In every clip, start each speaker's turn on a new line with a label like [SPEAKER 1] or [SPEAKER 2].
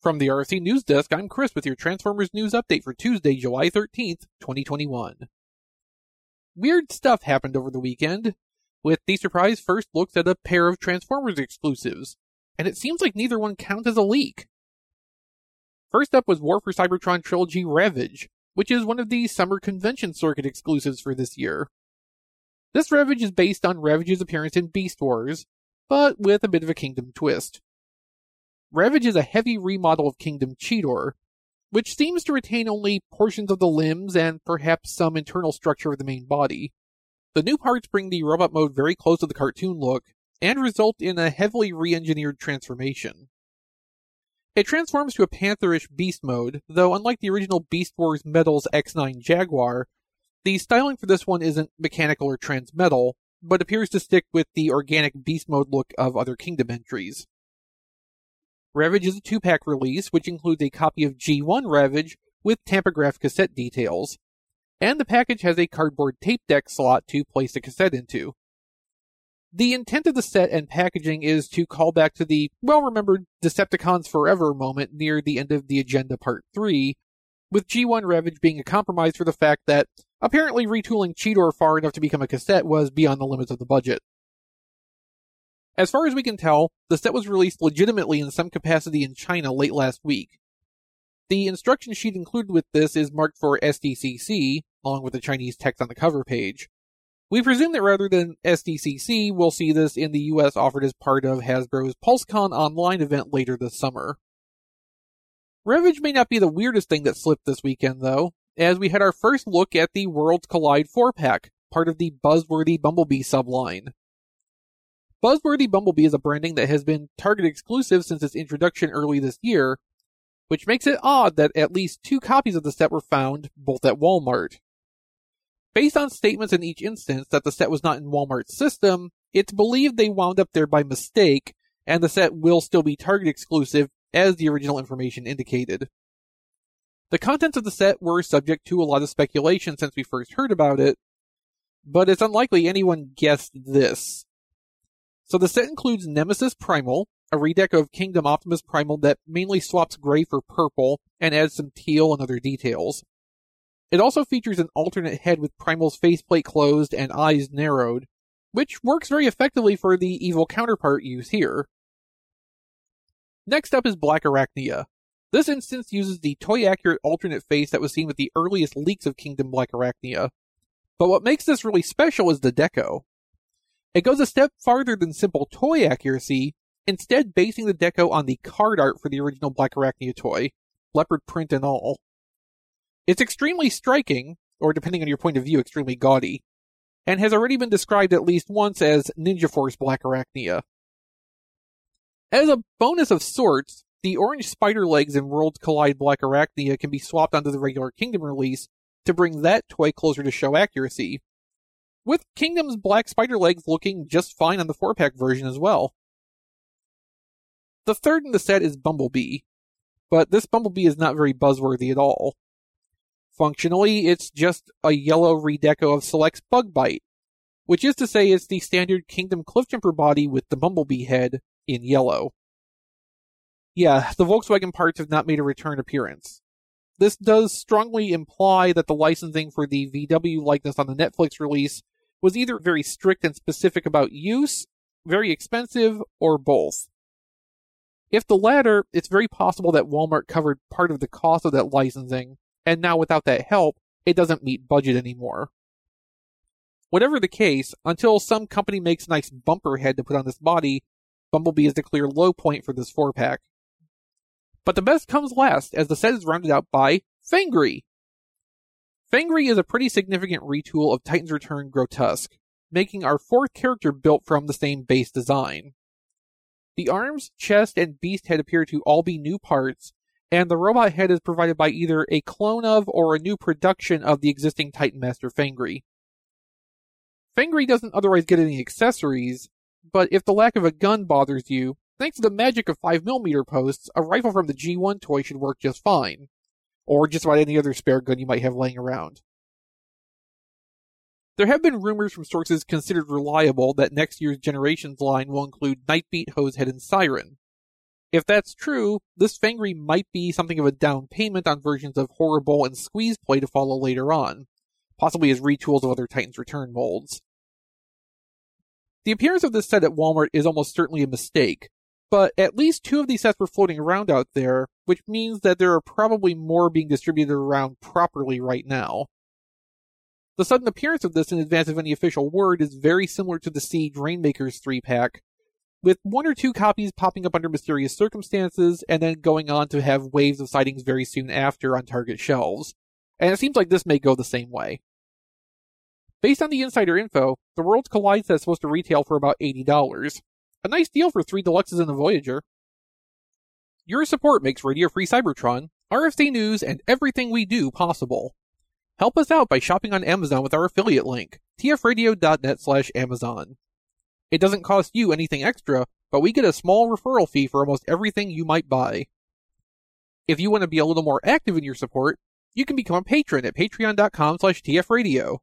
[SPEAKER 1] From the RFC News Desk, I'm Chris with your Transformers News Update for Tuesday, July 13th, 2021. Weird stuff happened over the weekend, with the surprise first looks at a pair of Transformers exclusives, and it seems like neither one counts as a leak. First up was War for Cybertron Trilogy Ravage, which is one of the summer convention circuit exclusives for this year. This Ravage is based on Ravage's appearance in Beast Wars, but with a bit of a Kingdom twist. Ravage is a heavy remodel of Kingdom Cheetor, which seems to retain only portions of the limbs and perhaps some internal structure of the main body. The new parts bring the robot mode very close to the cartoon look and result in a heavily re-engineered transformation. It transforms to a pantherish beast mode, though unlike the original Beast Wars Metals X9 Jaguar, the styling for this one isn't mechanical or transmetal, but appears to stick with the organic beast mode look of other Kingdom entries. Ravage is a two pack release, which includes a copy of G1 Ravage with tampograph cassette details, and the package has a cardboard tape deck slot to place the cassette into. The intent of the set and packaging is to call back to the well remembered Decepticons Forever moment near the end of the agenda part 3, with G1 Ravage being a compromise for the fact that apparently retooling Cheetor far enough to become a cassette was beyond the limits of the budget. As far as we can tell, the set was released legitimately in some capacity in China late last week. The instruction sheet included with this is marked for SDCC, along with the Chinese text on the cover page. We presume that rather than SDCC, we'll see this in the US offered as part of Hasbro's PulseCon online event later this summer. Ravage may not be the weirdest thing that slipped this weekend, though, as we had our first look at the Worlds Collide 4 pack, part of the Buzzworthy Bumblebee subline. Buzzworthy Bumblebee is a branding that has been Target exclusive since its introduction early this year, which makes it odd that at least two copies of the set were found, both at Walmart. Based on statements in each instance that the set was not in Walmart's system, it's believed they wound up there by mistake, and the set will still be Target exclusive, as the original information indicated. The contents of the set were subject to a lot of speculation since we first heard about it, but it's unlikely anyone guessed this. So the set includes Nemesis Primal, a redeco of Kingdom Optimus Primal that mainly swaps gray for purple and adds some teal and other details. It also features an alternate head with Primal's faceplate closed and eyes narrowed, which works very effectively for the evil counterpart used here. Next up is Black Arachnia. This instance uses the toy accurate alternate face that was seen with the earliest leaks of Kingdom Black Arachnia. But what makes this really special is the deco. It goes a step farther than simple toy accuracy, instead basing the deco on the card art for the original Black Arachnia toy, leopard print and all. It's extremely striking, or depending on your point of view, extremely gaudy, and has already been described at least once as Ninja Force Black Arachnia. As a bonus of sorts, the orange spider legs in Worlds Collide Black Arachnia can be swapped onto the regular Kingdom release to bring that toy closer to show accuracy, with Kingdom's black spider legs looking just fine on the 4 pack version as well. The third in the set is Bumblebee, but this Bumblebee is not very buzzworthy at all. Functionally, it's just a yellow redeco of Select's Bug Bite, which is to say it's the standard Kingdom Cliffjumper body with the Bumblebee head in yellow. Yeah, the Volkswagen parts have not made a return appearance. This does strongly imply that the licensing for the VW likeness on the Netflix release was either very strict and specific about use, very expensive, or both. If the latter, it's very possible that Walmart covered part of the cost of that licensing, and now without that help, it doesn't meet budget anymore. Whatever the case, until some company makes a nice bumper head to put on this body, Bumblebee is the clear low point for this 4 pack. But the best comes last, as the set is rounded out by Fangry, Fangry is a pretty significant retool of Titan's Return Grotusque, making our fourth character built from the same base design. The arms, chest, and beast head appear to all be new parts, and the robot head is provided by either a clone of or a new production of the existing Titan Master Fangry. Fangry doesn't otherwise get any accessories, but if the lack of a gun bothers you, thanks to the magic of 5mm posts, a rifle from the G1 toy should work just fine or just about any other spare gun you might have laying around. There have been rumors from sources considered reliable that next year's Generations line will include Nightbeat, Hosehead, and Siren. If that's true, this Fangry might be something of a down payment on versions of Horri-Bull and Squeeze Play to follow later on, possibly as retools of other Titans Return molds. The appearance of this set at Walmart is almost certainly a mistake, but at least two of these sets were floating around out there, which means that there are probably more being distributed around properly right now. The sudden appearance of this in advance of any official word is very similar to the Siege Rainmakers 3 pack, with one or two copies popping up under mysterious circumstances and then going on to have waves of sightings very soon after on Target shelves. And it seems like this may go the same way. Based on the insider info, the Worlds Collide set is supposed to retail for about $80. A nice deal for three deluxes and a Voyager. Your support makes Radio Free Cybertron, RFC News, and everything we do possible. Help us out by shopping on Amazon with our affiliate link, tfradio.net slash Amazon. It doesn't cost you anything extra, but we get a small referral fee for almost everything you might buy. If you want to be a little more active in your support, you can become a patron at patreon.com slash tfradio.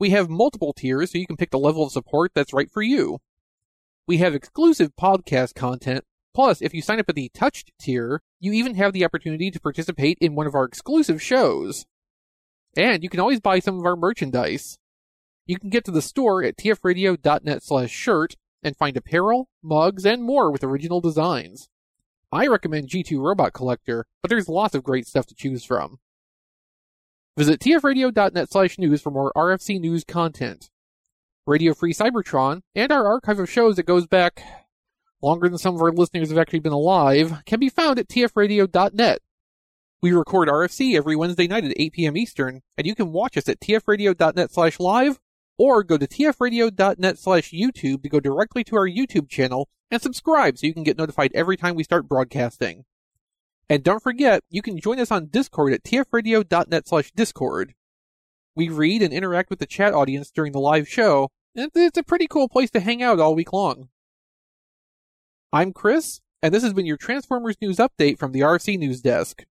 [SPEAKER 1] We have multiple tiers so you can pick the level of support that's right for you. We have exclusive podcast content, plus if you sign up at the touched tier, you even have the opportunity to participate in one of our exclusive shows. And you can always buy some of our merchandise. You can get to the store at tfradio.net slash shirt and find apparel, mugs, and more with original designs. I recommend G2 Robot Collector, but there's lots of great stuff to choose from. Visit tfradio.net slash news for more RFC news content. Radio Free Cybertron, and our archive of shows that goes back longer than some of our listeners have actually been alive can be found at tfradio.net. We record RFC every Wednesday night at 8 p.m. Eastern, and you can watch us at tfradio.net slash live or go to tfradio.net slash YouTube to go directly to our YouTube channel and subscribe so you can get notified every time we start broadcasting. And don't forget, you can join us on Discord at tfradio.net slash Discord. We read and interact with the chat audience during the live show, and it's a pretty cool place to hang out all week long. I'm Chris, and this has been your Transformers News Update from the RC News Desk.